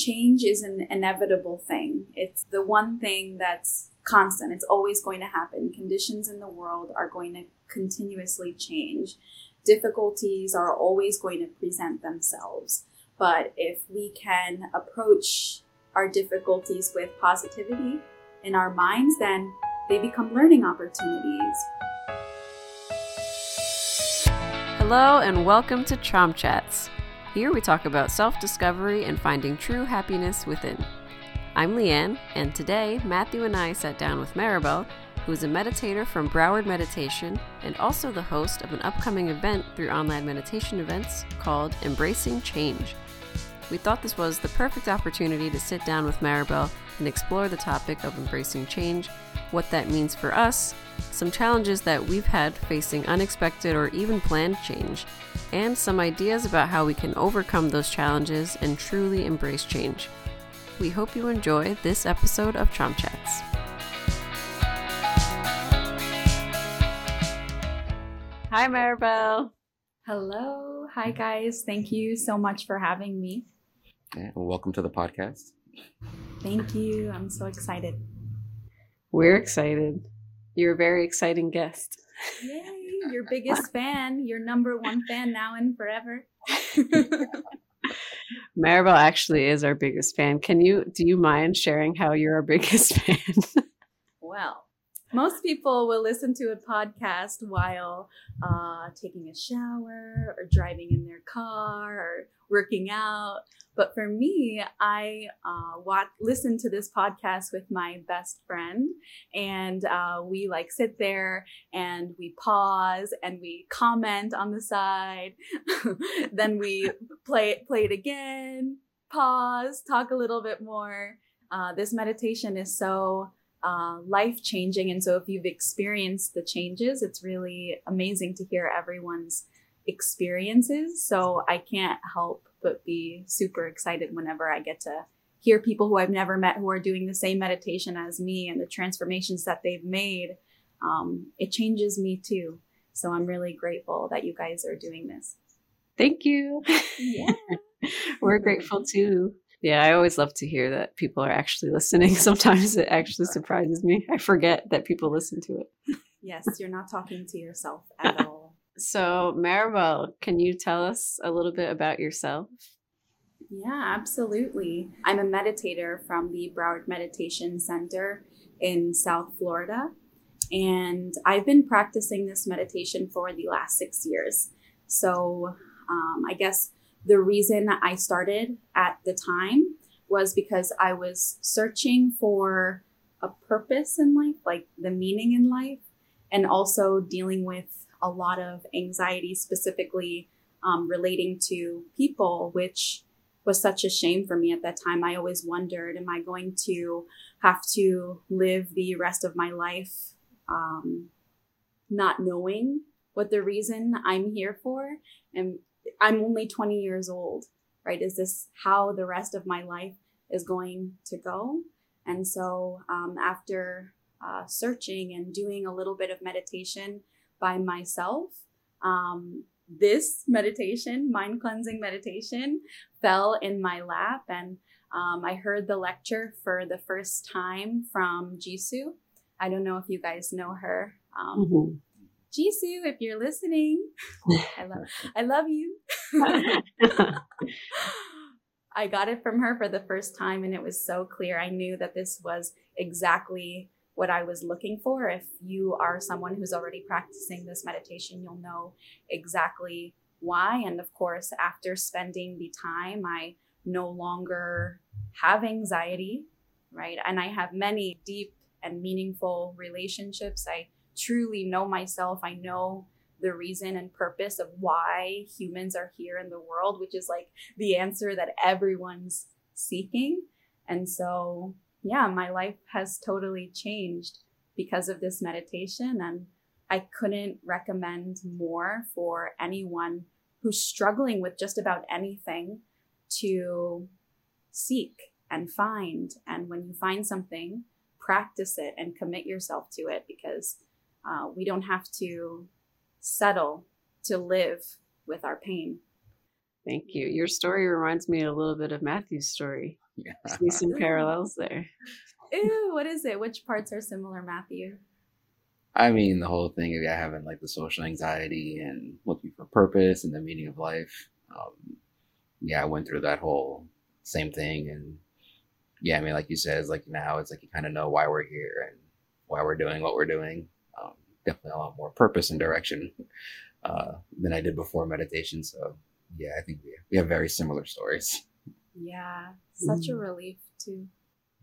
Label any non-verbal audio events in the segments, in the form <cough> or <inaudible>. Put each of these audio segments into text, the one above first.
change is an inevitable thing. It's the one thing that's constant. It's always going to happen. Conditions in the world are going to continuously change. Difficulties are always going to present themselves. But if we can approach our difficulties with positivity in our minds, then they become learning opportunities. Hello, and welcome to Cham Chats. Here we talk about self discovery and finding true happiness within. I'm Leanne, and today Matthew and I sat down with Maribel, who is a meditator from Broward Meditation and also the host of an upcoming event through online meditation events called Embracing Change. We thought this was the perfect opportunity to sit down with Maribel and explore the topic of embracing change, what that means for us, some challenges that we've had facing unexpected or even planned change, and some ideas about how we can overcome those challenges and truly embrace change. We hope you enjoy this episode of Cham Chats. Hi, Maribel. Hello. Hi, guys. Thank you so much for having me. Yeah, well, welcome to the podcast. Thank you. I'm so excited. We're excited. You're a very exciting guest. Yay, your biggest fan, your number one fan now and forever. <laughs> Maribel actually is our biggest fan. Can you do you mind sharing how you're our biggest <laughs> fan? well, most people will listen to a podcast while uh, taking a shower or driving in their car or working out. But for me, I uh, watch, listen to this podcast with my best friend, and uh, we like sit there and we pause and we comment on the side. <laughs> then we play it play it again, pause, talk a little bit more. Uh, this meditation is so uh, life changing. And so, if you've experienced the changes, it's really amazing to hear everyone's experiences. So, I can't help but be super excited whenever I get to hear people who I've never met who are doing the same meditation as me and the transformations that they've made. Um, it changes me too. So, I'm really grateful that you guys are doing this. Thank you. Yeah. <laughs> We're grateful too. Yeah, I always love to hear that people are actually listening. <laughs> Sometimes it actually surprises me. I forget that people listen to it. Yes, you're not talking to yourself <laughs> at all. So, Maribel, can you tell us a little bit about yourself? Yeah, absolutely. I'm a meditator from the Broward Meditation Center in South Florida. And I've been practicing this meditation for the last six years. So, um, I guess the reason I started at the time was because I was searching for a purpose in life, like the meaning in life, and also dealing with a lot of anxiety, specifically um, relating to people, which was such a shame for me at that time. I always wondered, am I going to have to live the rest of my life um, not knowing what the reason I'm here for? And I'm only 20 years old, right? Is this how the rest of my life is going to go? And so, um, after uh, searching and doing a little bit of meditation by myself, um, this meditation, mind cleansing meditation, fell in my lap. And um, I heard the lecture for the first time from Jisoo. I don't know if you guys know her. Um, mm-hmm. Jisoo, if you're listening, <laughs> I love I love you. <laughs> I got it from her for the first time and it was so clear. I knew that this was exactly what I was looking for. If you are someone who's already practicing this meditation, you'll know exactly why. And of course, after spending the time, I no longer have anxiety, right? And I have many deep and meaningful relationships. I truly know myself. I know the reason and purpose of why humans are here in the world, which is like the answer that everyone's seeking. And so, yeah, my life has totally changed because of this meditation. And I couldn't recommend more for anyone who's struggling with just about anything to seek and find. And when you find something, practice it and commit yourself to it because uh, we don't have to settle to live with our pain. Thank you. Your story reminds me a little bit of Matthew's story. Yeah. See some parallels there. Ew, what is it? Which parts are similar, Matthew? I mean, the whole thing of yeah, having like the social anxiety and looking for purpose and the meaning of life. Um, yeah, I went through that whole same thing. And yeah, I mean, like you said, it's like now it's like you kind of know why we're here and why we're doing what we're doing. Um, definitely a lot more purpose and direction uh, than I did before meditation. So yeah, I think we, we have very similar stories. Yeah, such a Mm. relief too.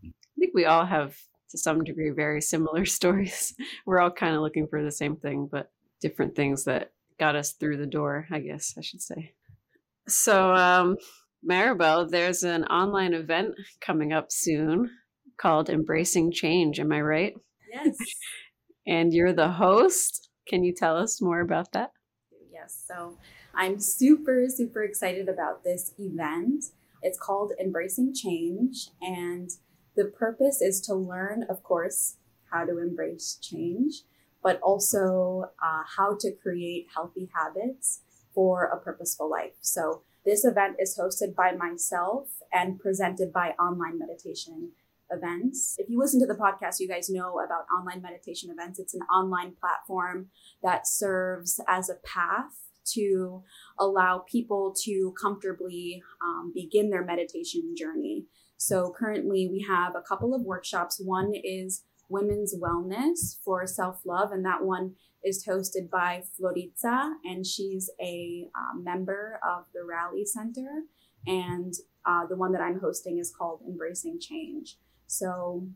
I think we all have, to some degree, very similar <laughs> stories. We're all kind of looking for the same thing, but different things that got us through the door, I guess I should say. So, um, Maribel, there's an online event coming up soon called Embracing Change. Am I right? Yes. And you're the host. Can you tell us more about that? Yes. So I'm super, super excited about this event. It's called Embracing Change. And the purpose is to learn, of course, how to embrace change, but also uh, how to create healthy habits for a purposeful life. So this event is hosted by myself and presented by Online Meditation Events. If you listen to the podcast, you guys know about online meditation events. It's an online platform that serves as a path to allow people to comfortably um, begin their meditation journey. So currently, we have a couple of workshops. One is women's wellness for self love, and that one is hosted by Floritza, and she's a uh, member of the Raleigh Center. And uh, the one that I'm hosting is called Embracing Change. So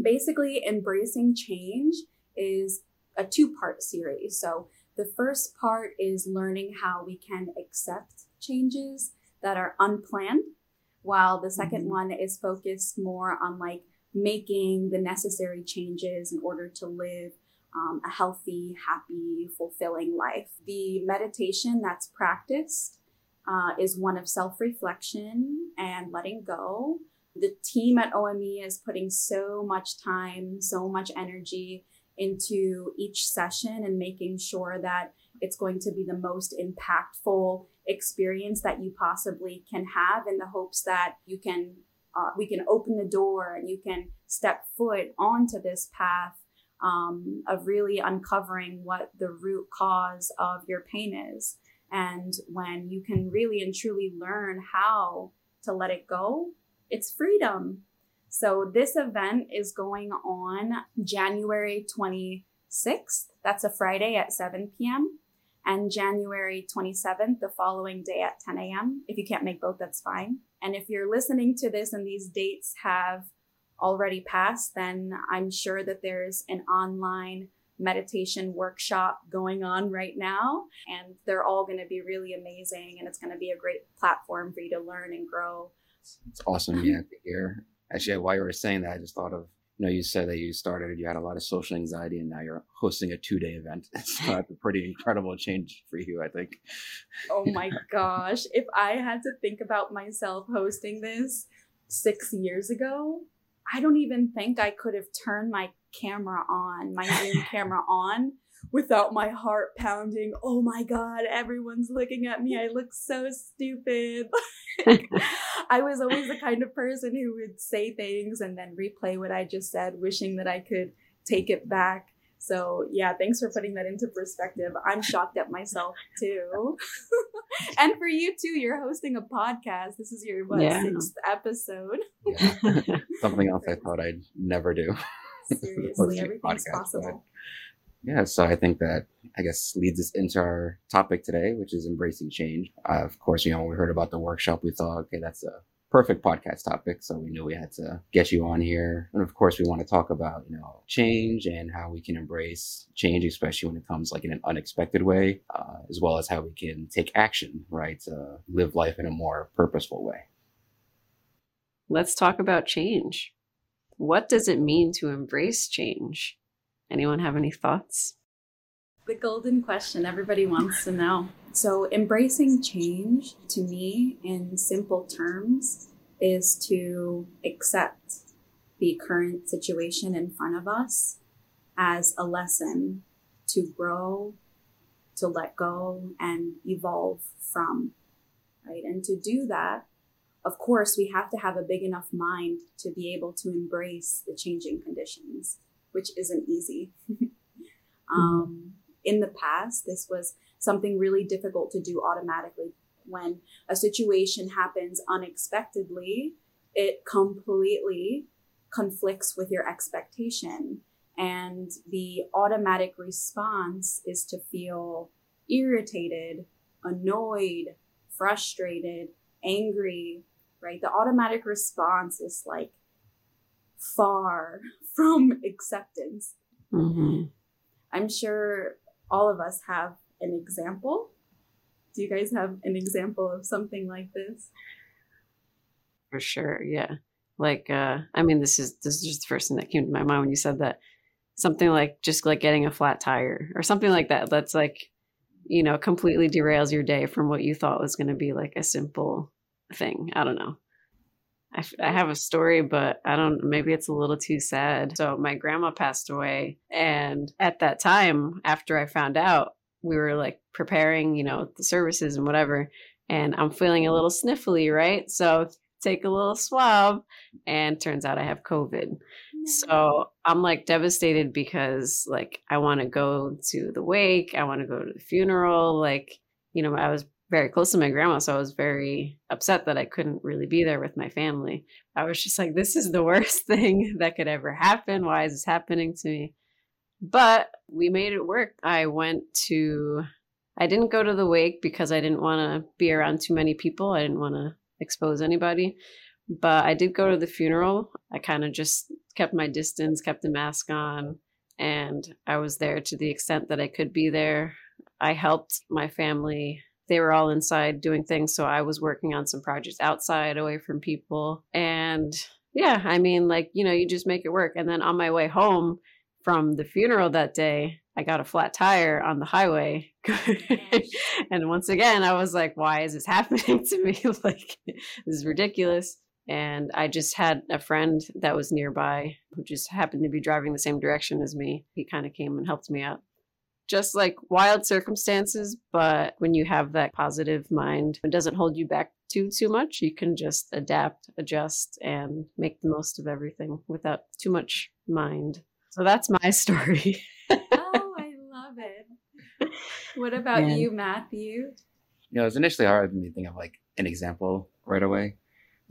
basically, Embracing Change is a two part series. So the first part is learning how we can accept changes that are unplanned, while the 2nd Mhm. one is focused more on like making the necessary changes in order to live um, a healthy, happy, fulfilling life. The meditation that's practiced uh, is one of self reflection and letting go. The team at OME is putting so much time, so much energy into each session and making sure that it's going to be the most impactful experience that you possibly can have in the hopes that you can uh, we can open the door and you can step foot onto this path um, of really uncovering what the root cause of your pain is. And when you can really and truly learn how to let it go it's freedom so this event is going on January 26th. That's a Friday at 7 p.m. And January 27th, the following day at 10 a.m. If you can't make both, that's fine. And if you're listening to this and these dates have already passed, then I'm sure that there's an online meditation workshop going on right now. And they're all going to be really amazing. And it's going to be a great platform for you to learn and grow. It's awesome, yeah, to hear. Actually, while you were saying that, I just thought of you know you said that you started, you had a lot of social anxiety, and now you're hosting a two day event. <laughs> so that's a pretty incredible change for you, I think. Oh my gosh. If I had to think about myself hosting this six years ago, I don't even think I could have turned my camera on, my Zoom <laughs> camera on, without my heart pounding. Oh my God, everyone's looking at me. I look so stupid. <laughs> <laughs> I was always the kind of person who would say things and then replay what I just said, wishing that I could take it back. So, yeah, thanks for putting that into perspective. I'm shocked at myself too. <laughs> and for you too, you're hosting a podcast. This is your what Yeah. sixth episode. Yeah. <laughs> Something else I thought I'd never do. Seriously, everything's podcast, possible. Yeah, so I think that I guess leads us into our topic today, which is embracing change. Uh, of course, you know, we heard about the workshop, we thought, okay, that's a perfect podcast topic. So we knew we had to get you on here. And of course, we want to talk about, you know, change and how we can embrace change, especially when it comes like in an unexpected way, uh, as well as how we can take action, right? To live life in a more purposeful way. Let's talk about change. What does it mean to embrace change? Anyone have any thoughts? The golden question everybody wants to know. So, embracing change to me, in simple terms, is to accept the current situation in front of us as a lesson to grow, to let go, and evolve from. right? And to do that, of course, we have to have a big enough mind to be able to embrace the changing conditions, which isn't easy. <laughs> um, in the past, this was something really difficult to do automatically. When a situation happens unexpectedly, it completely conflicts with your expectation. And the automatic response is to feel irritated, annoyed, frustrated, angry, right? The automatic response is like far from acceptance. Mm-hmm. I'm sure all of us have an example. Do you guys have an example of something like this? For sure, yeah. Like, uh, I mean, this is this is just the first thing that came to my mind when you said that. Something like just like getting a flat tire or something like that. That's like, you know, completely derails your day from what you thought was going to be like a simple thing. I don't know. I, I have a story, but I don't, maybe it's a little too sad. So, my grandma passed away. And at that time, after I found out, we were like preparing, you know, the services and whatever. And I'm feeling a little sniffly, right? So, take a little swab, and turns out I have COVID. So I'm like devastated because like I want to go to the wake, I want to go to the funeral. Like, you know, I was very close to my grandma, so I was very upset that I couldn't really be there with my family. I was just like, this is the worst <laughs> thing that could ever happen. Why is this happening to me? But we made it work. I went to, I didn't go to the wake because I didn't want to be around too many people. I didn't want to expose anybody. But I did go to the funeral. I kind of just kept my distance, kept the mask on, and I was there to the extent that I could be there. I helped my family they were all inside doing things. So I was working on some projects outside away from people. And yeah, I mean, like, you know, you just make it work. And then on my way home from the funeral that day, I got a flat tire on the highway. <laughs> and once again, I was like, why is this <laughs> happening to me? <laughs> like, this is ridiculous. And I just had a friend that was nearby who just happened to be driving the same direction as me. He kind of came and helped me out just like wild circumstances, but when you have that positive mind, it doesn't hold you back too too much. You can just adapt, adjust, and make the most of everything without too much mind. So that's my <laughs> story. oh, I love it. What about yeah. you, Matthew? You know, it was initially hard for me to think of like an example right away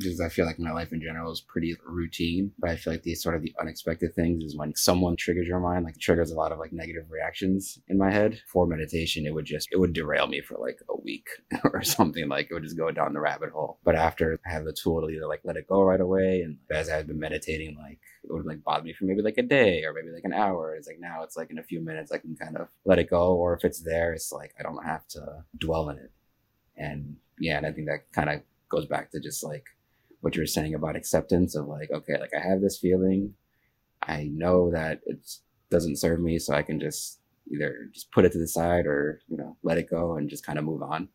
because I feel like my life in general is pretty routine. But I feel like these sort of the unexpected things is when someone triggers your mind, like triggers a lot of like negative reactions in my head. For meditation, it would just it would derail me for like a week <laughs> or something. Like it would just go down the rabbit hole. But after I have the tool to either like let it go right away, and as I've been meditating, like it would like bother me for maybe like a day or maybe like an hour. It's like now it's like in a few minutes I can kind of let it go, or if it's there, it's like I don't have to dwell in it. And yeah, and I think that kind of goes back to just like what you were saying about acceptance of like, okay, like I have this feeling. I know that it doesn't serve me, so I can just either just put it to the side or, you know, let it go and just kind of move on.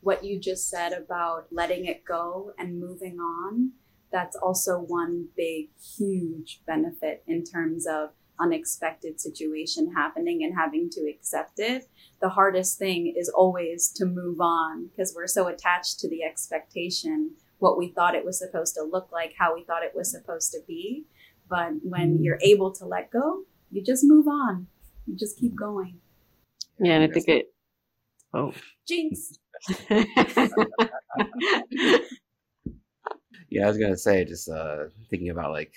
What you just said about letting it go and moving on, that's also one big, huge benefit in terms of unexpected situation happening and having to accept it, the hardest thing is always to move on because we're so attached to the expectation, what we thought it was supposed to look like, how we thought it was supposed to be. But when mm-hmm. you're able to let go, you just move on. You just keep going. Yeah, and I think it. <laughs> Oh. Jinx. <laughs> Yeah, I was gonna say, just uh, thinking about like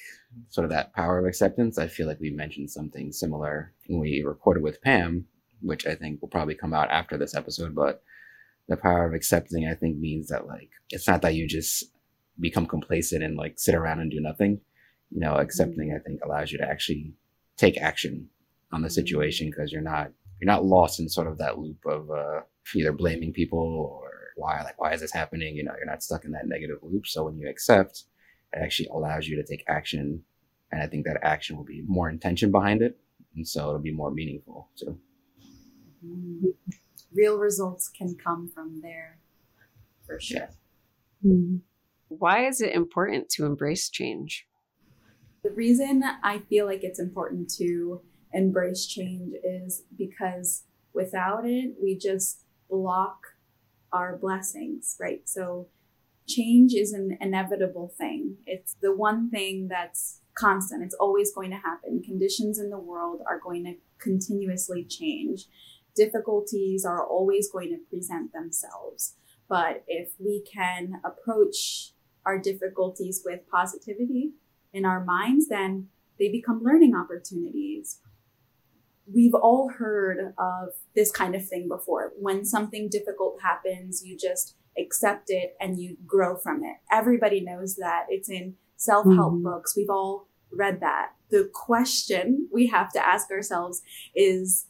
sort of that power of acceptance. I feel like we mentioned something similar when we recorded with Pam, which I think will probably come out after this episode. But the power of accepting, I think, means that like it's not that you just become complacent and like sit around and do nothing. You know, accepting, mm-hmm. I think, allows you to actually take action on the situation because you're not you're not lost in sort of that loop of uh, either blaming people or why like why is this happening you know you're not stuck in that negative loop so when you accept actually allows you to take action and i think that action will be more intention behind it and so it'll be more meaningful too mm-hmm. real results can come from there for sure yeah. mm-hmm. why is it important to embrace change the reason i feel like it's important to embrace change is because without it we just block our blessings, right? So change is an inevitable thing. It's the one thing that's constant. It's always going to happen. Conditions in the world are going to continuously change. Difficulties are always going to present themselves. But if we can approach our difficulties with positivity in our minds, then they become learning opportunities. We've all heard of this kind of thing before. When something difficult happens, you just accept it and you grow from it. Everybody knows that. It's in self help mm-hmm. books. We've all read that. The question we have to ask ourselves is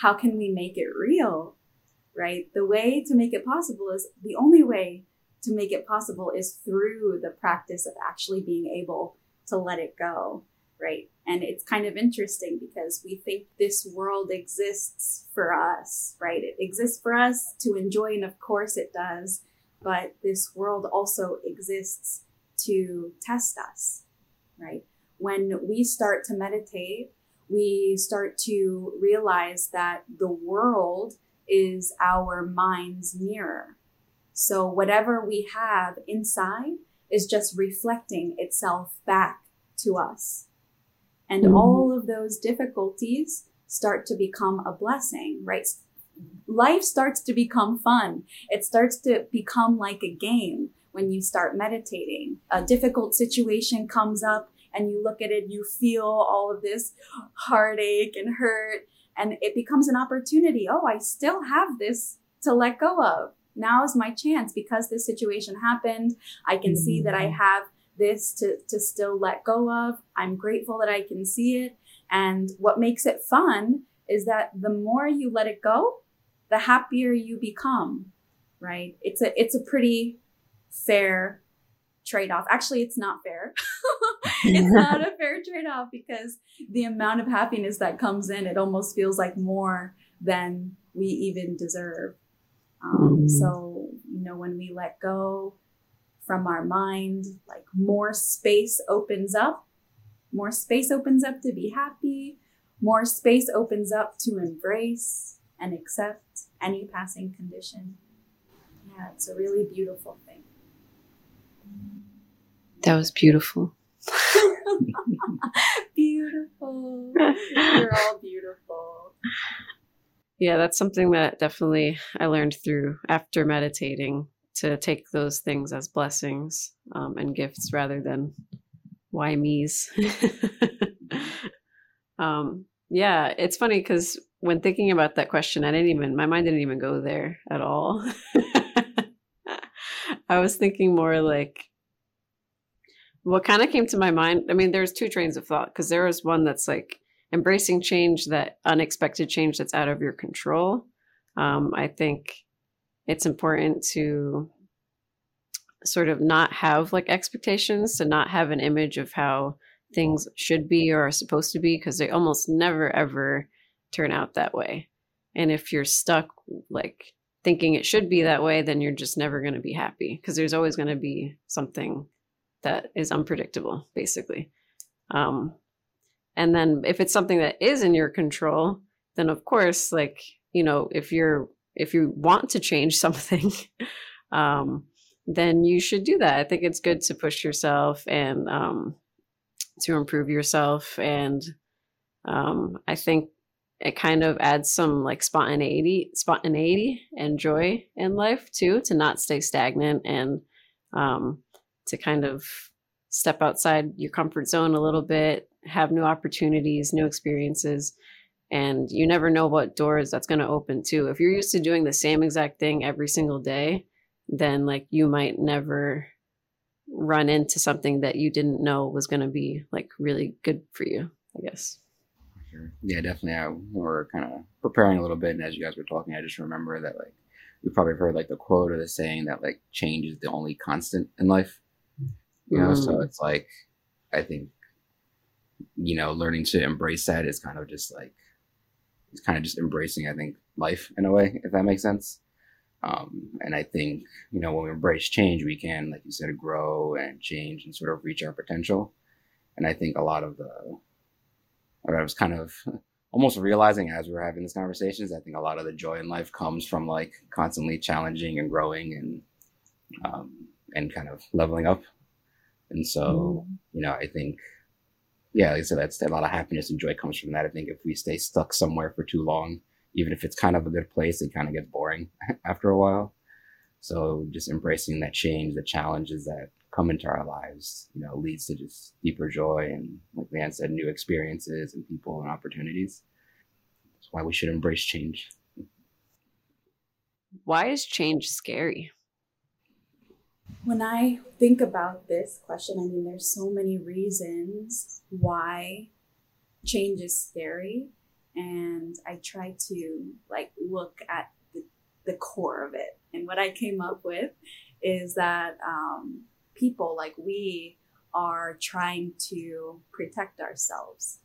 how can we make it real? Right? The way to make it possible is the only way to make it possible is through the practice of actually being able to let it go. Right. And it's kind of interesting because we think this world exists for us, right? It exists for us to enjoy, and of course it does. But this world also exists to test us, right? When we start to meditate, we start to realize that the world is our mind's mirror. So whatever we have inside is just reflecting itself back to us. And mm-hmm. all of those difficulties start to become a blessing, right? Life starts to become fun. It starts to become like a game when you start meditating. A difficult situation comes up and you look at it, you feel all of this heartache and hurt, and it becomes an opportunity. Oh, I still have this to let go of. Now is my chance because this situation happened. I can see that I mm-hmm. have this to, to still let go of. I'm grateful that I can see it. And what makes it fun is that the more you let it go, the happier you become, right? It's a, it's a pretty fair trade off. Actually, it's not fair. <laughs> it's <laughs> not a fair trade off because the amount of happiness that comes in, it almost feels like more than we even deserve. Um, mm. So, you know, when we let go, from our mind, like more space opens up. More space opens up to be happy. More space opens up to embrace and accept any passing condition. Yeah, it's a really beautiful thing. That was beautiful. <laughs> <laughs> beautiful. You're all beautiful. Yeah, that's something that definitely I learned through after meditating to take those things as blessings um, and gifts rather than why me's. <laughs> um, yeah, it's funny because when thinking about that question, I didn't even, my mind didn't even go there at all. <laughs> I was thinking more like, what kind of came to my mind, I mean, there's two trains of thought because there was one that's like embracing change, that unexpected change that's out of your control. Um, I think it's important to sort of not have like expectations, to not have an image of how things should be or are supposed to be, because they almost never ever turn out that way. And if you're stuck like thinking it should be that way, then you're just never going to be happy because there's always going to be something that is unpredictable, basically. Um, and then if it's something that is in your control, then of course, like, you know, if you're if you want to change <laughs> something, um, then you should do that. I think it's good to push yourself and um, to improve yourself. And um, I think it kind of adds some like spontaneity, spontaneity and joy in life too, to not stay stagnant and um, to kind of step outside your comfort zone a little bit, have new opportunities, new experiences and you never know what doors that's going to open too if you're used to doing the same exact thing every single day then like you might never run into something that you didn't know was going to be like really good for you i guess sure. yeah definitely I, we're kind of preparing a little bit and as you guys were talking i just remember that like we probably heard like the quote or the saying that like change is the only constant in life you know mm. so it's like i think you know learning to embrace that is kind of just like it's kind of just embracing, I think, life in a way, if that makes sense. Um, and I think, you know, when we embrace change, we can, like you said, grow and change and sort of reach our potential. And I think a lot of the, I was kind of <laughs> almost realizing as we're having these conversations, I think a lot of the joy in life comes from like constantly challenging and growing and um, and kind of leveling up. And so, mm. you know, I think, yeah, like I said, that's a lot of happiness and joy comes from that. I think if we stay stuck somewhere for too long, even if it's kind of a good place, it kind of gets boring <laughs> after a while. So just embracing that change, the challenges that come into our lives, you know, leads to just deeper joy and, like Leanne said, new experiences and people and opportunities. That's why we should embrace change. Why is change scary? When I think about this question, I mean, there's so many reasons why change is scary. And I try to like look at the, the core of it. And what I came up with is that um, people like we are trying to protect ourselves.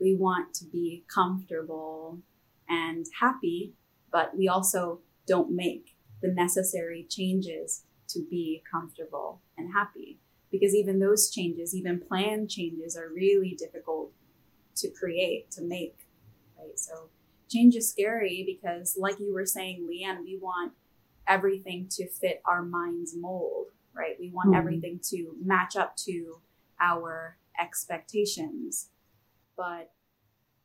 We want to be comfortable and happy, but we also don't make the necessary changes to be comfortable and happy. Because even those changes, even planned changes, are really difficult to create, to make, right? So change is scary because, like you were saying, Leanne, we want everything to fit our mind's mold, right? We want mm-hmm. everything to match up to our expectations. But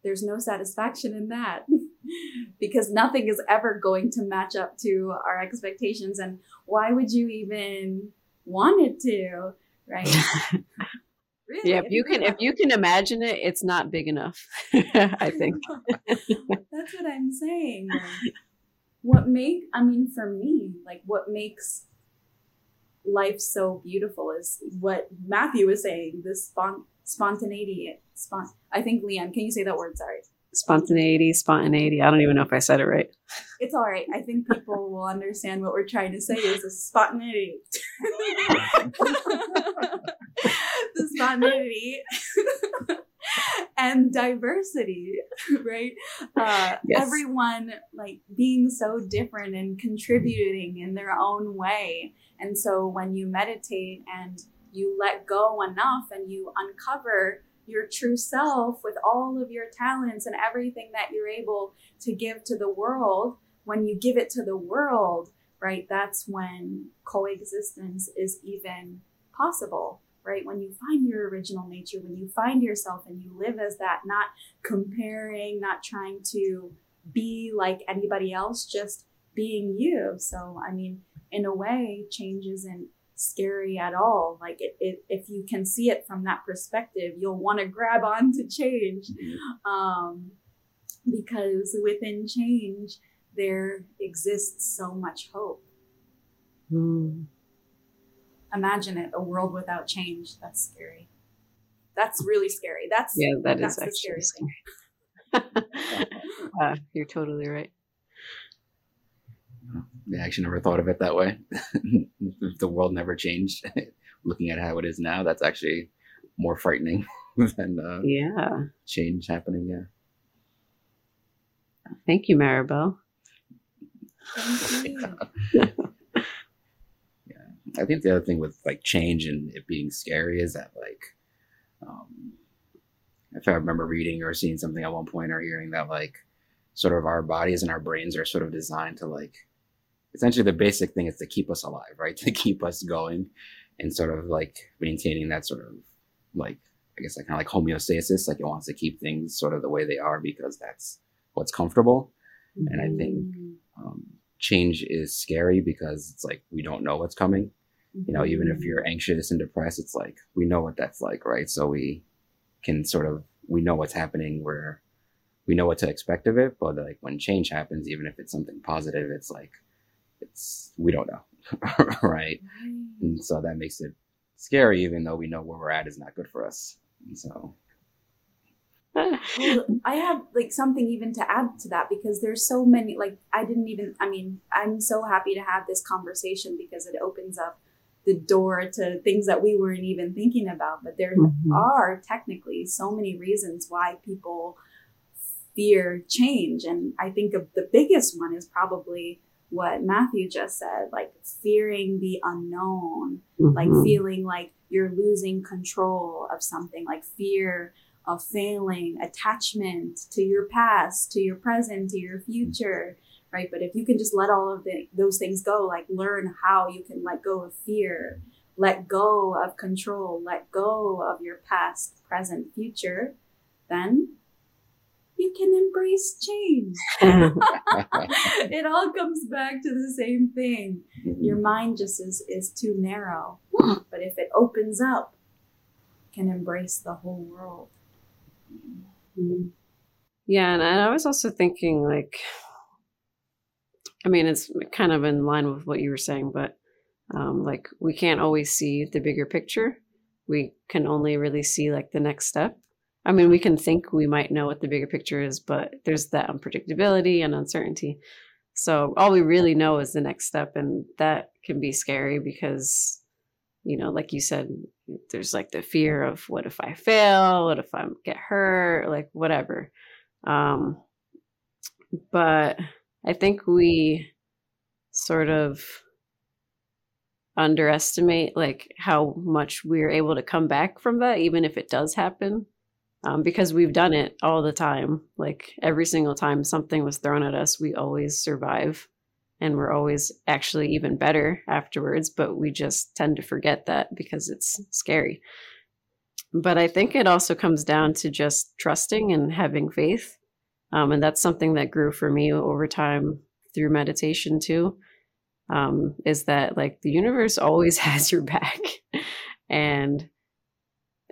there's no satisfaction in that <laughs> because nothing is ever going to match up to our expectations. And why would you even want it to, right? <laughs> Really? Yeah, if you can if you can imagine it, it's not big enough. <laughs> I <laughs> think. <laughs> That's what I'm saying. what make I mean for me, like what makes life so beautiful is what Matthew was saying, this spont- spontaneity. Spont- I think Leanne, can you say that word? Sorry. Spontaneity, spontaneity. I don't even know if I said it right. It's all right. I think people will understand what we're trying to say is a spontaneity. The spontaneity <laughs> and diversity, <laughs> right? Uh, yes. Everyone like being so different and contributing in their own way. And so when you meditate and you let go enough and you uncover your true self with all of your talents and everything that you're able to give to the world, when you give it to the world, right, that's when coexistence is even possible right? When you find your original nature, when you find yourself and you live as that, not comparing, not trying to be like anybody else, just being you. So, I mean, in a way, change isn't scary at all. Like, it, it, if you can see it from that perspective, you'll want to grab <laughs> on to change. Mm-hmm. Um, because within change, there exists so much hope. Mm imagine it a world without change. That's scary. That's really scary. That's yeah, that that's is actually scary. <laughs> uh, you're totally right. I actually never thought of it that way. if <laughs> the world never changed, <laughs> looking at how it is now, that's actually more frightening than uh, yeah change happening. Yeah. Thank you, Maribel. Thank you. I think the other thing with like change and it being scary is that like, um, if I remember reading or seeing something at one point or hearing that like, sort of our bodies and our brains are sort of designed to like, essentially the basic thing is to keep us alive, right? <laughs> To keep us going, and sort of like maintaining that sort of like I guess like kind of like homeostasis, like it wants to keep things sort of the way they are because that's what's comfortable. Mm-hmm. And I think mm. um, change is scary because it's like we don't know what's coming you know even if you're anxious and depressed it's like we know what that's like right? So we can sort of we know what's happening where we know what to expect of it but like when change happens even if it's something positive it's like it's we don't know <laughs> right. And so that makes it scary even though we know where we're at is not good for us and so. Well, <laughs> I have like something even to add to that because there's so many like I didn't even I mean I'm so happy to have this conversation because it opens up the door to things that we weren't even thinking about. But there mm-hmm. are technically so many reasons why people fear change. And I think of the biggest one is probably what Matthew just said, like fearing the unknown, mm-hmm. like feeling like you're losing control of something, like fear of failing, attachment to your past, to your present, to your future, right? But if you can just let all of the, those things go, like learn how you can let go of fear, let go of control, let go of your past, present, future, then you can embrace change. <laughs> it all comes back to the same thing. Mm-hmm. Your mind just is, is too narrow. But if it opens up, can embrace the whole world. Yeah, and I was also thinking like I mean it's kind of in line with what you were saying, but um, like we can't always see the bigger picture. We can only really see like the next step. I mean, we can think we might know what the bigger picture is, but there's that unpredictability and uncertainty. So all we really know is the next step, and that can be scary because, you know, like you said, there's like the fear of what if I fail, what if I get hurt, like whatever. Um, but I think we sort of underestimate like how much we're able to come back from that, even if it does happen um, because we've done it all the time. Like every single time something was thrown at us, we always survive and we're always actually even better afterwards. But we just tend to forget that because it's scary. But I think it also comes down to just trusting and having faith. Um, and that's something that grew for me over time through meditation too. Um, is that like the universe <laughs> always has your back. and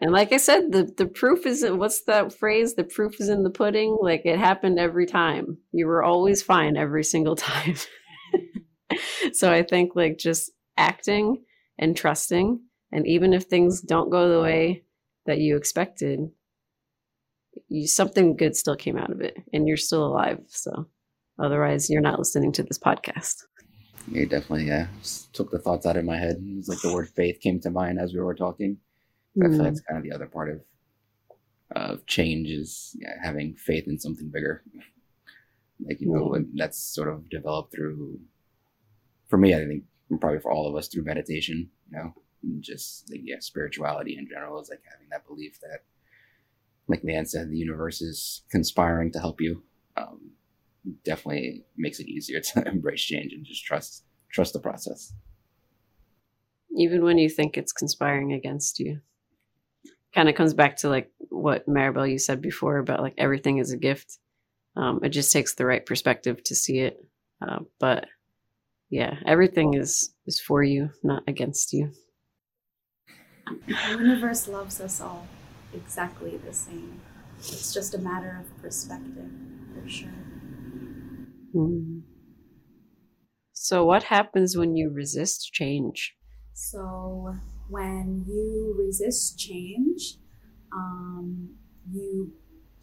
and like I said, the, the proof is what's that phrase? The proof is in the pudding. Like it happened every time. You were always fine every single <laughs> time. <laughs> so I think like just acting and trusting, and even if things don't go the way that you expected, you, something good still came out of it, and you're still alive. So otherwise, you're not listening to this podcast. Yeah, definitely. Yeah, just took the thoughts out of my head. It was like the word faith came to mind as we were talking. Mm. I feel like it's kind of the other part of of change is yeah, having faith in something bigger. <laughs> like you know, mm. that's sort of developed through. For me, I think probably for all of us through meditation. You know, just like yeah, spirituality in general is like having that belief that, like Nan said, the universe is conspiring to help you. Um, definitely makes it easier to <laughs> embrace change and just trust trust the process. Even when you think it's conspiring against you kind of comes back to like what Maribel you said before about like everything is a gift. Um, it just takes the right perspective to see it. Uh, but yeah, everything is is for you, not against you. The universe loves us all exactly the same. It's just a matter of perspective, for sure. Mm. So, what happens when you resist change? So, when you resist change, um, you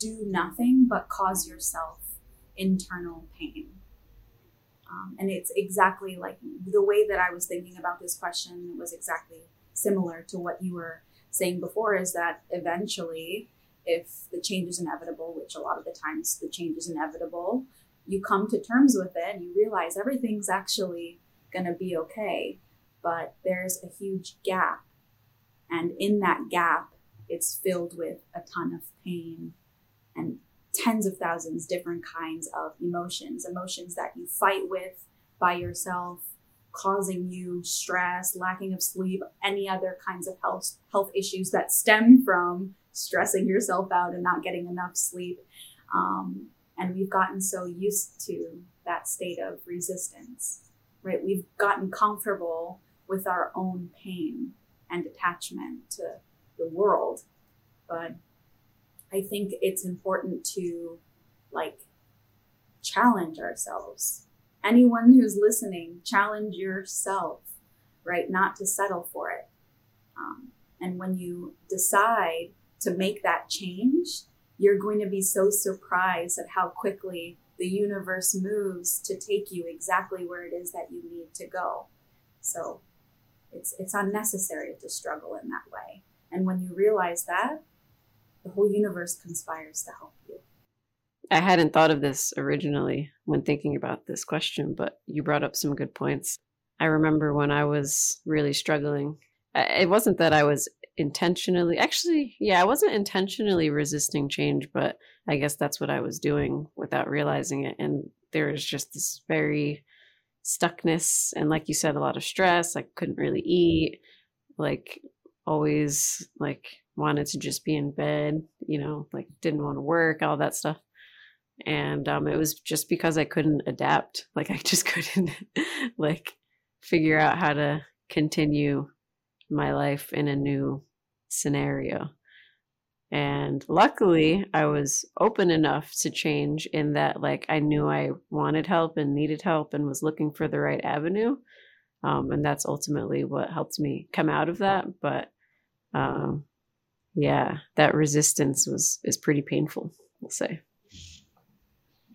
do nothing but cause yourself internal pain. Um, and it's exactly like the way that I was thinking about this question was exactly similar to what you were saying before is that eventually, if the change is inevitable, which a lot of the times the change is inevitable, you come to terms with it and you realize everything's actually going to be okay but there's a huge gap. And in that gap, it's filled with a ton of pain and tens of thousands different kinds of emotions, emotions that you fight with by yourself, causing you stress, lacking of sleep, any other kinds of health health issues that stem from stressing yourself out and not getting enough sleep. Um, and we've gotten so used to that state of resistance, right? We've gotten comfortable with our own pain and attachment to the world. But I think it's important to like challenge ourselves. Anyone who's listening, challenge yourself, right? Not to settle for it. Um, and when you decide to make that change, you're going to be so surprised at how quickly the universe moves to take you exactly where it is that you need to go. So it's it's unnecessary to struggle in that way. And when you realize that, the whole universe conspires to help you. I hadn't thought of this originally when thinking about this question, but you brought up some good points. I remember when I was really struggling, it wasn't that I was intentionally actually yeah i wasn't intentionally resisting change but i guess that's what i was doing without realizing it and there was just this very stuckness and like you said a lot of stress i couldn't really eat like always like wanted to just be in bed you know like didn't want to work all that stuff and um it was just because i couldn't adapt <laughs> like i just couldn't like figure out how to continue my life in a new scenario. And luckily, I was open enough to change in that, like, I knew I wanted help and needed help and was looking for the right avenue. Um, and that's ultimately what helped me come out of that. But um, yeah, that resistance was is pretty painful. I'll say.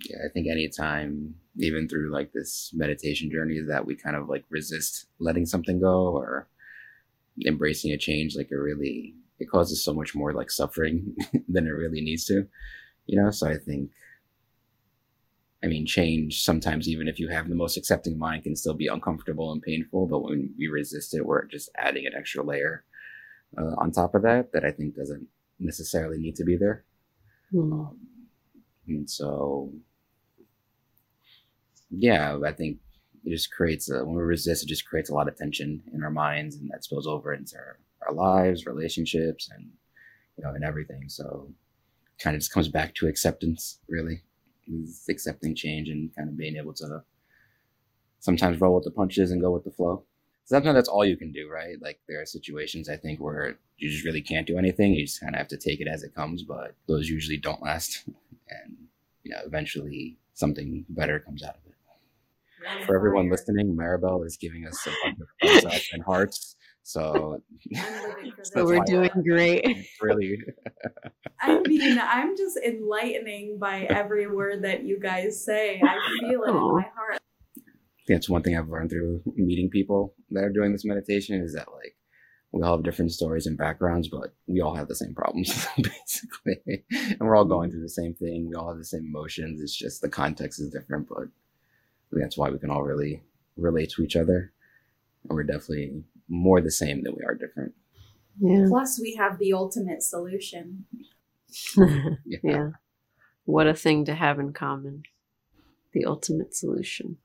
Yeah, I think anytime, even through like this meditation journey, that we kind of like resist letting something go or embracing a change, like it really it causes so much more like suffering <laughs> than it really needs to, you know. So I think, I mean, change sometimes even if you have the most accepting mind can still be uncomfortable and painful. But when we resist it, we're just adding an extra layer uh, on top of that that I think doesn't necessarily need to be there. Mm. Um, and so, yeah, I think it just creates a, when we resist, it just creates a lot of tension in our minds, and that spills over into our, our lives, relationships, and you know, and everything. So, kind of just comes back to acceptance, really, is accepting change and kind of being able to sometimes roll with the punches and go with the flow. Sometimes that's all you can do, right? Like there are situations I think where you just really can't do anything. You just kind of have to take it as it comes, but those usually don't last, <laughs> and you know, eventually something better comes out of it. For everyone listening, Maribel is giving us a bunch of thumbs up and hearts. So, <laughs> so <laughs> we're doing great. Really. I mean, I'm just enlightening by every word that you guys say. I feel it in my heart. That's one thing I've learned through meeting people that are doing this meditation is that like we all have different stories and backgrounds, but we all have the same problems <laughs> basically, and we're all going through the same thing. We all have the same emotions. It's just the context is different, but that's why we can all really relate to each other. And we're definitely more the same than we are different. Yeah. Plus, we have the ultimate solution. yeah. <laughs> yeah. What a thing to have in common. The ultimate solution.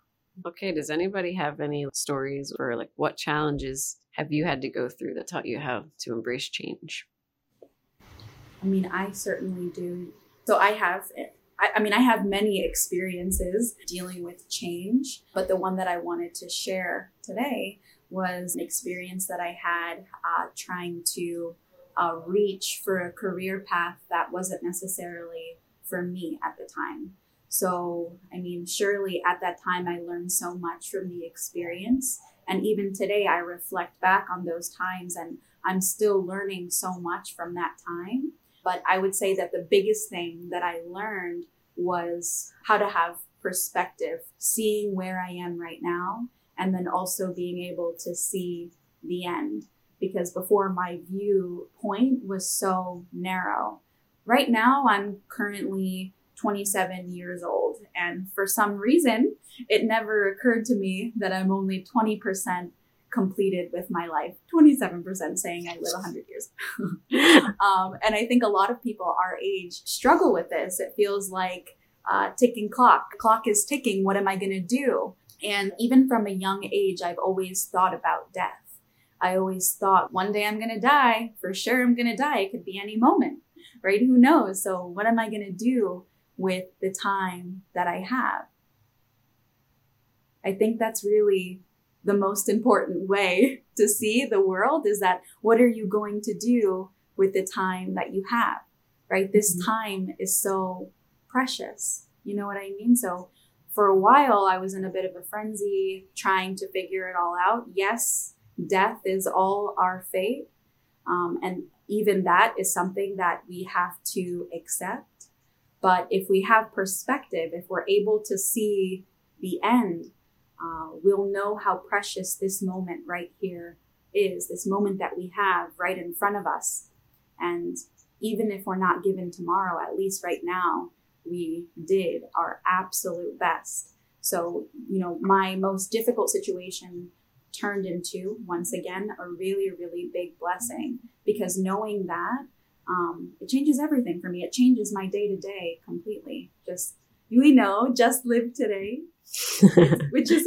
Okay, does anybody have any stories or like what challenges have you had to go through that taught you how to embrace change? I mean, I certainly do. So I have I, I mean, I have many experiences dealing with change, but the one that I wanted to share today was an experience that I had uh, trying to uh, reach for a career path that wasn't necessarily for me at the time. So, I mean, surely at that time I learned so much from the experience. And even today I reflect back on those times and I'm still learning so much from that time. But I would say that the biggest thing that I learned was how to have perspective, seeing where I am right now, and then also being able to see the end. Because before my viewpoint was so narrow. Right now, I'm currently 27 years old. And for some reason, it never occurred to me that I'm only 20% completed with my life. 27% saying i live 100 years. <laughs> Um, and i think a lot of people our age struggle with this. It feels like uh, ticking clock clock is ticking what am i going to do? And even from a young age i've always thought about death. I always thought one day i'm going to die for sure i'm going to die it could be any moment right? Who knows? So what am i going to do with the time that i have. I think that's really the most important way <laughs> to see the world is that what are you going to do with the time that you have right? This mm-hmm. time is so precious. You know what i mean? So for a while i was in a bit of a frenzy trying to figure it all out. Yes death is all our fate. Um, and even that is something that we have to accept but if we have perspective if we're able to see the end uh, we'll know how precious this moment right here is, this moment that we have right in front of us. And even if we're not given tomorrow, at least right now, we did our absolute best. So, you know, my most difficult situation turned into once again a really really big blessing because knowing that um, it changes everything for me it changes my day to day completely just we know just live today <laughs> which is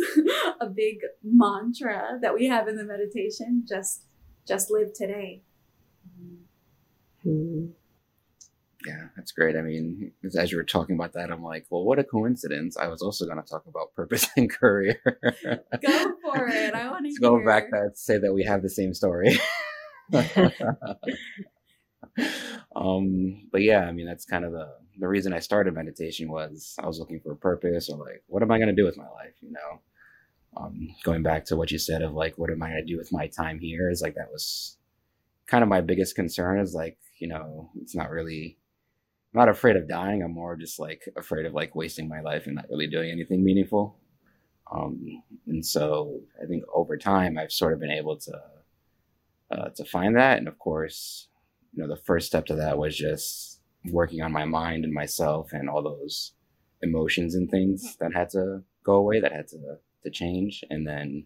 a big mantra that we have in the meditation just just live today mm-hmm. Yeah, that's great. I mean, as you were talking about that, I'm like, well, what a coincidence. I was also going to talk about purpose <laughs> and career. Go for it. I want <laughs> to go back to say that we have the same story. <laughs> um, but yeah, I mean, that's kind of the the reason I started meditation was I was looking for a purpose or like, what am I going to do with my life? You know, um, going back to what you said of like, what am I going to do with my time here? Is like that was kind of my biggest concern. Is like, you know, it's not really I'm not afraid of dying. I'm more just like afraid of like wasting my life and not really doing anything meaningful. Um, and so I think over time I've sort of been able to uh, to find that. And of course, you know, the first step to that was just working on my mind and myself and all those emotions and things that had to go away, that had to to change. And then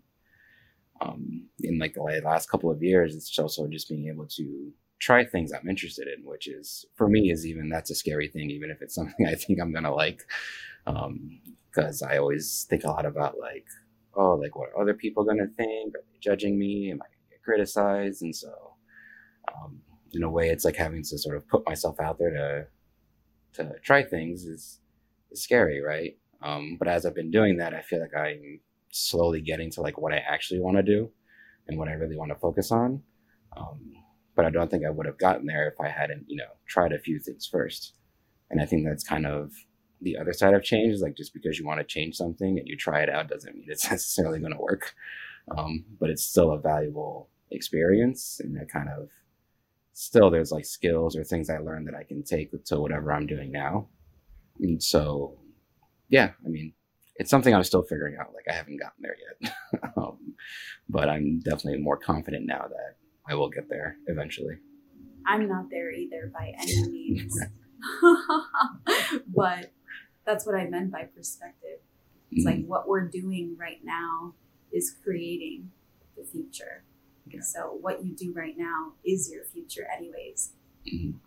um, in like the last couple of years, it's also just being able to try things I'm interested in, which is for me is even that's a scary thing, even if it's <laughs> something I think I'm gonna like, because um, I always think a lot about like, oh, like what are other people gonna think? Are they judging me? Am I gonna get criticized? And so, um, in a way, it's like having to sort of put myself out there to to try things is, is scary, right? Um, but as I've been doing that, I feel like I'm slowly getting to like what I actually want to do and what I really want to focus on. Um, but I don't think I would have gotten there if I hadn't, you know, tried a few things first. And I think that's kind of the other side of change is like just because you want to change something and you try it out doesn't mean it's <laughs> necessarily going to work. Um, but it's still a valuable experience. And it kind of still there's like skills or things I learned that I can take to whatever I'm doing now. And so, yeah, I mean, it's something I'm still figuring out. Like I haven't gotten there yet, <laughs> um, but I'm definitely more confident now that I will get there eventually. I'm not there either by any <laughs> means. <laughs> but that's what I meant by perspective. It's mm-hmm. like what we're doing right now is creating the future. Yeah. So what you do right now is your future, anyways. Mm-hmm.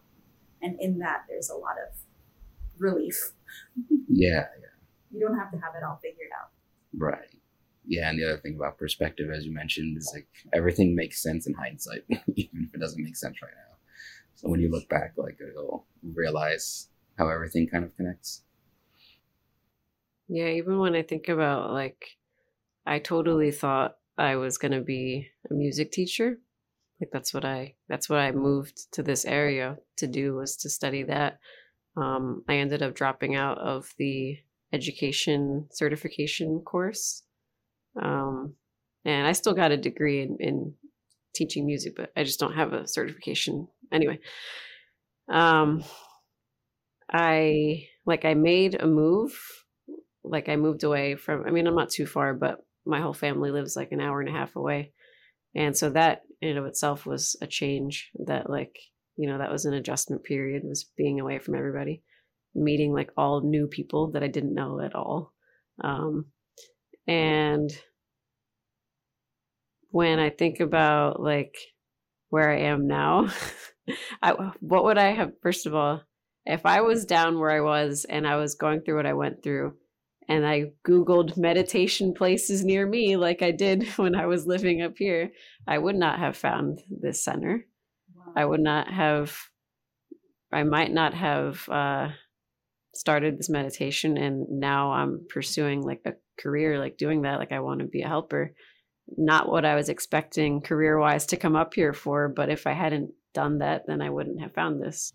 And in that, there's a lot of relief. <laughs> yeah, yeah. You don't have to have it all figured out. Right yeah, and the other thing about perspective, as you mentioned, is like everything makes sense in hindsight, <laughs> even if it doesn't make sense right now. So when you look back, like you'll realize how everything kind of connects. Yeah, even when I think about like, I totally thought I was gonna be a music teacher. Like that's what I that's what I moved to this area to do was to study that. Um, I ended up dropping out of the education certification course um, and I still got a degree in, in teaching music, but I just don't have a certification. Anyway, um, I like I made a move. Like I moved away from. I mean, I'm not too far, but my whole family lives like an hour and a half away, and so that in and of itself was a change. That like you know that was an adjustment period. Was being away from everybody, meeting like all new people that I didn't know at all. Um, and when I think about like where I am now, <laughs> I, what would I have, first of all, if I was down where I was and I was going through what I went through, and I Googled meditation places near me, like I did <laughs> when I was living up here, I would not have found this center. Wow. I would not have, I might not have uh, started this meditation. And now I'm pursuing like a career like doing that like i want to be a helper not what i was expecting career wise to come up here for but if i hadn't done that then i wouldn't have found this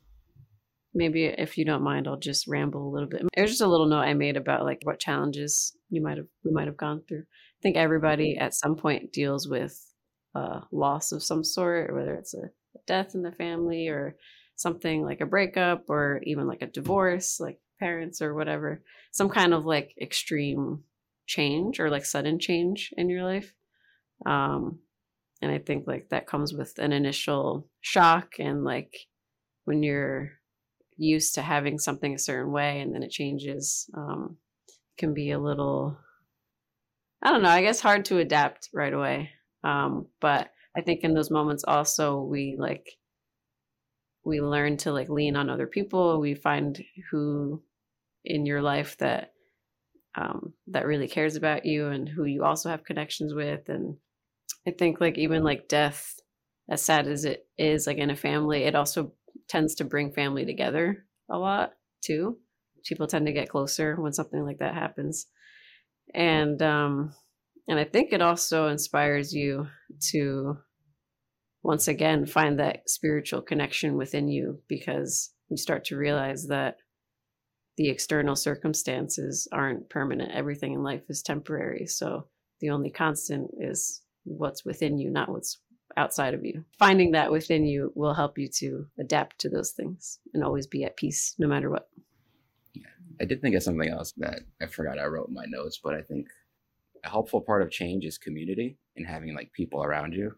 maybe if you don't mind i'll just ramble a little bit. It was just a little note i made about like what challenges you might have we might have gone through. I think everybody at some point deals with a loss of some sort whether it's a death in the family or something like a breakup or even like a divorce like parents or whatever. Some kind of like extreme change or like sudden change in your life. Um, and I think like that comes with an initial shock and like when you're used to having something a certain way and then it changes, um, can be a little I don't know, I guess hard to adapt right away. Um, but I think in those moments also we like we learn to like lean on other people. We find who in your life that um, that really cares about you and who you also have connections with. And I think like even like death, as sad as it is, like in a family, it also tends to bring family together a lot too. People tend to get closer when something like that happens. And um and I think it also inspires you to once again find that spiritual connection within you because you start to realize that the external circumstances aren't permanent. Everything in life is temporary. So the only constant is what's within you, not what's outside of you. Finding that within you will help you to adapt to those things and always be at peace no matter what. Yeah. I did think of something else that I forgot I wrote in my notes, but I think a helpful part of change is community and having like people around you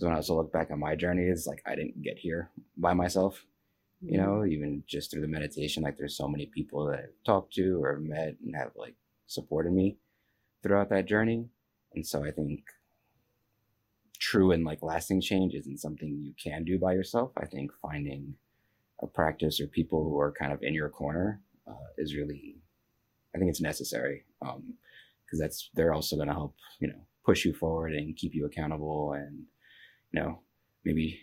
because when I was to look back on my journey, it's like I didn't get here by myself. You know, mm-hmm. even just through the meditation, like there's so many people that I've talked to or met and have like supported me throughout that journey. And so I think true and like lasting change isn't something you can do by yourself. I think finding a practice or people who are kind of in your corner uh, is really, I think it's necessary because um, that's they're also going to help you know push you forward and keep you accountable and you know, maybe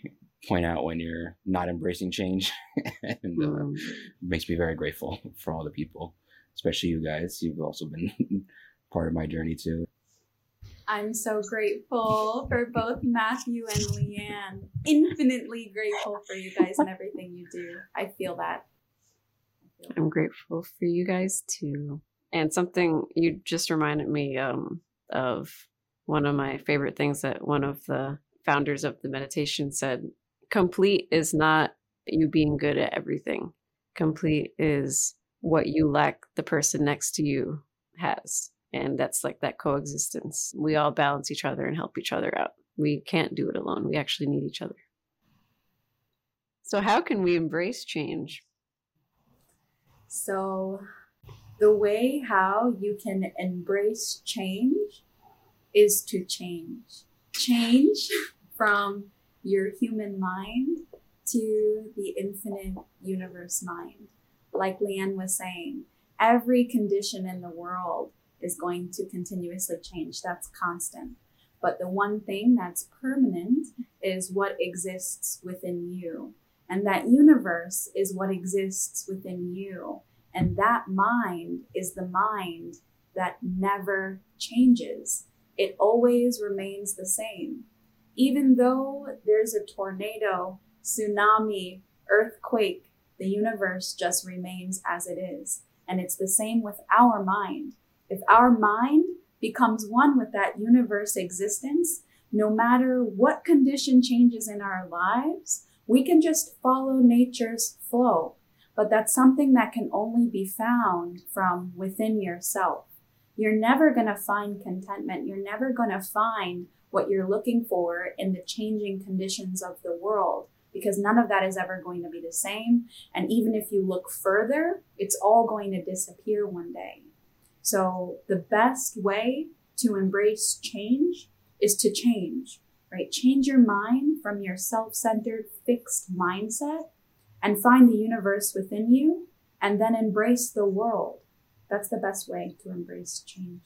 point out when you're not embracing change <laughs> and uh, mm. makes me very grateful <laughs> for all the people especially you guys you've also been <laughs> part of my journey too i'm so grateful for both matthew and leanne infinitely grateful for you guys and everything you do i feel that i'm grateful for you guys too and something you just reminded me um, of one of my favorite things that one of the founders of the meditation said complete is not you being good at everything. Complete is what you lack the person next to you has. And that's like that coexistence. We all balance each other and help each other out. We can't do it alone. We actually need each other. So, how can we embrace change? So, the way how you can embrace change is to change. Change <laughs> from your human mind to the infinite universe mind. Like Leanne was saying, every condition in the world is going to continuously change. That's constant. But the one thing that's permanent is what exists within you. And that universe is what exists within you. And that mind is the mind that never changes. It always remains the same even though there's a tornado, tsunami, earthquake, the universe just remains as it is. And it's the same with our mind. If our mind becomes one with that universe existence, no matter what condition changes in our lives, we can just follow nature's flow. But that's something that can only be found from within yourself. You're never going to find contentment. You're never going to find what you're looking for in the changing conditions of the world because none of that is ever going to be the same. And even if you look further, it's all going to disappear one day. So the best way to embrace change is to change, right? Change your mind from your self centered, fixed mindset and find the universe within you and then embrace the world. That's the best way to embrace change.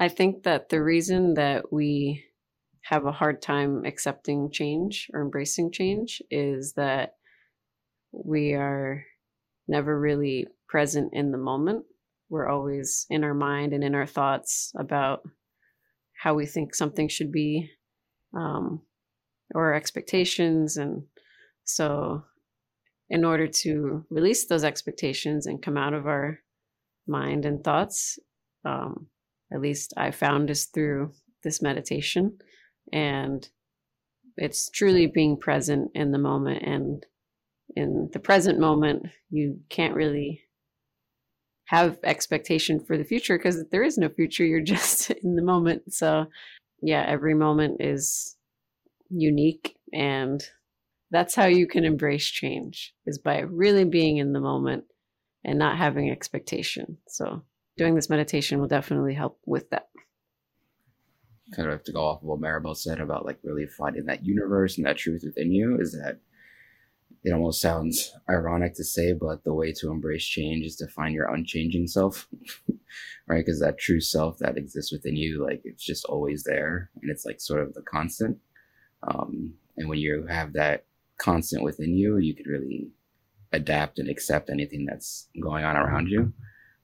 I think that the reason that we have a hard time accepting change or embracing change is that we are never really present in the moment. We're always in our mind and in our thoughts about how we think something should be um, or expectations. And so, in order to release those expectations and come out of our mind and thoughts, um, at least I found is through this meditation. And it's truly being present in the moment. And in the present moment, you can't really have expectation for the future because there is no future. You're <laughs> just in the moment. So, yeah, every moment is unique. And that's how you can embrace change is by really being in the moment and not having expectation. So, doing this meditation will definitely help with that. Kind of have to go off of what Maribel said about like really finding that universe and that truth within you is that it almost sounds ironic to say, but the way to embrace change is to find your unchanging self, <laughs> right? Because that true self that exists within you, like it's just always there and it's like sort of the constant. Um, and when you have that constant within you, you could really adapt and accept anything that's going on around you.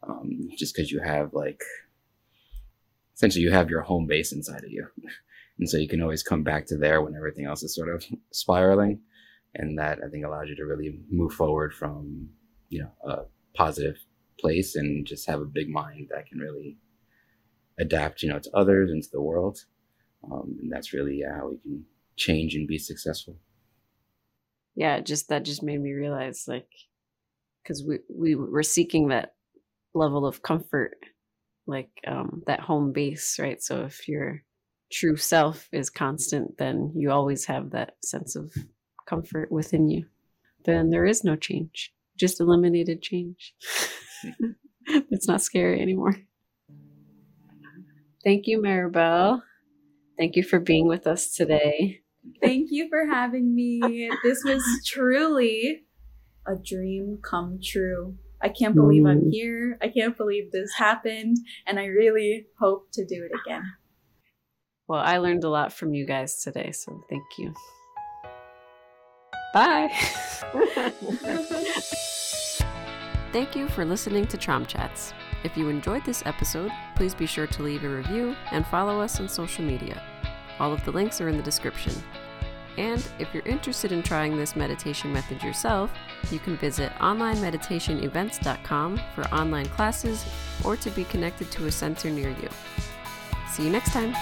Um, just because you have like, essentially, you have your home base inside of you. <laughs> And so you can always come back to there when everything else is sort of <laughs> spiraling and that I think allows you to really move forward from you know a positive place and just have a big mind that can really adapt you know to others and to the world. Um, and that's really how we can change and be successful. Yeah just that just made me realize like because we we were seeking that level of comfort like um that home base right? So if your true self is constant then you always have that sense of comfort within you, then there is no change. Just eliminated change. <laughs> it's not scary anymore. Thank you, Maribel. Thank you for being with us today. Thank you for having me. This was truly a dream come true. I can't believe I'm mm. here. I can't believe this happened. And I really hope to do it again. Well, I learned a lot from you guys today. So thank you. Bye. <laughs> Thank you for listening to Cham Chats. If you enjoyed this episode, please be sure to leave a review and follow us on social media. All of the links are in the description. And if you're interested in trying this meditation method yourself, you can visit onlinemeditationevents.com for online classes or to be connected to a center near you. See you next time.